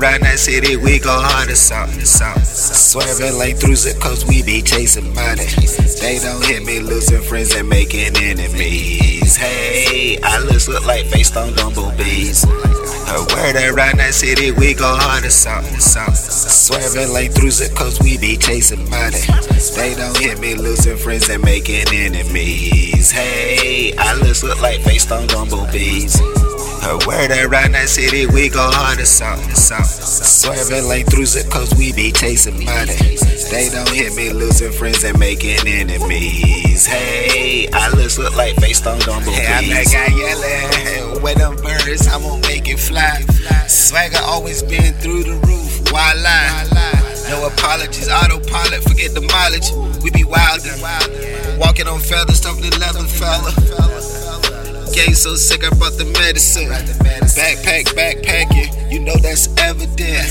around that city, we go hard or something, something. Swerving like through zip codes, we be chasing money. They don't hit me, losing friends and making enemies. Hey, I look, look like face on bumblebees. A word around that city, we go hard or something, something. Swerving like through zip codes, we be chasing money. They don't hit me, losing friends and making enemies. Hey, I look, look like face on bumblebees. A word around that city, we go hard or something, something. Swerving like through zip codes, we be chasing money. They don't hit me, losing friends and making enemies. Hey, I look, look like face on bumblebees. Hey, I'm that guy yelling. With them birds, I'm gonna make it fly. Swagger always been through the roof. Why lie? No apologies, autopilot, forget the mileage. We be wildin'. Walking on feathers, the leather fella. Game so sick, I brought the medicine. Backpack, backpacking, you know that's evident.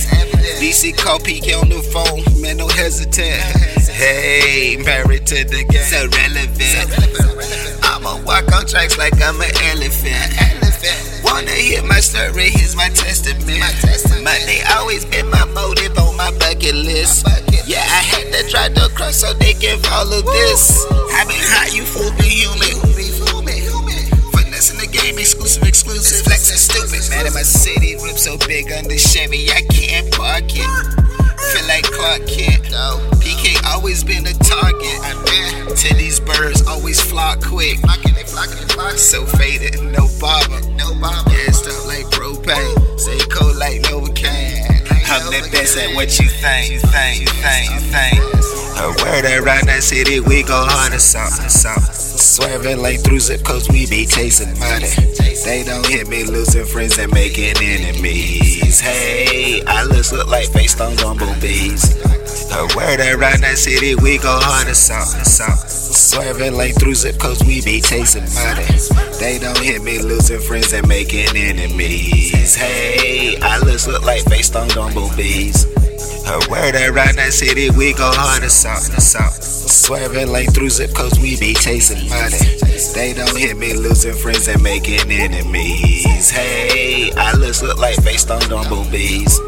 DC call PK on the phone, man, no hesitant. Hey, married to the game, so relevant. I'ma walk on tracks like I'm an elephant. Wanna hear my story, here's my testament. Money always been my motive on my bucket list. Yeah, I had to try to cross so they can follow this. I been high, you fool Man in my city, rip so big under Chevy, I can't park it. Feel like Clark Kent. PK always been a target. To these birds, always flock quick. So faded, no barber. No barber. Yeah, stuff like propane. Say cold like Novocaine. I'm the best at what you think. You think, you think, you think. A word around that city, we go hard or something, something. Swerving like through zip codes, we be chasing money. They don't hit me, losing friends and making enemies. Hey, I look, like face on bumblebees. A word around that city, we go hard or something, something. Swerving like through zip codes, we be chasing money. They don't hit me, losing friends and making enemies. Hey, I look, like face on bumblebees. A word around that city, we go hard or something, something. Swerving like through zip codes, we be chasing money. They don't hit me, losing friends and making enemies. Hey, I look, like face on bumblebees.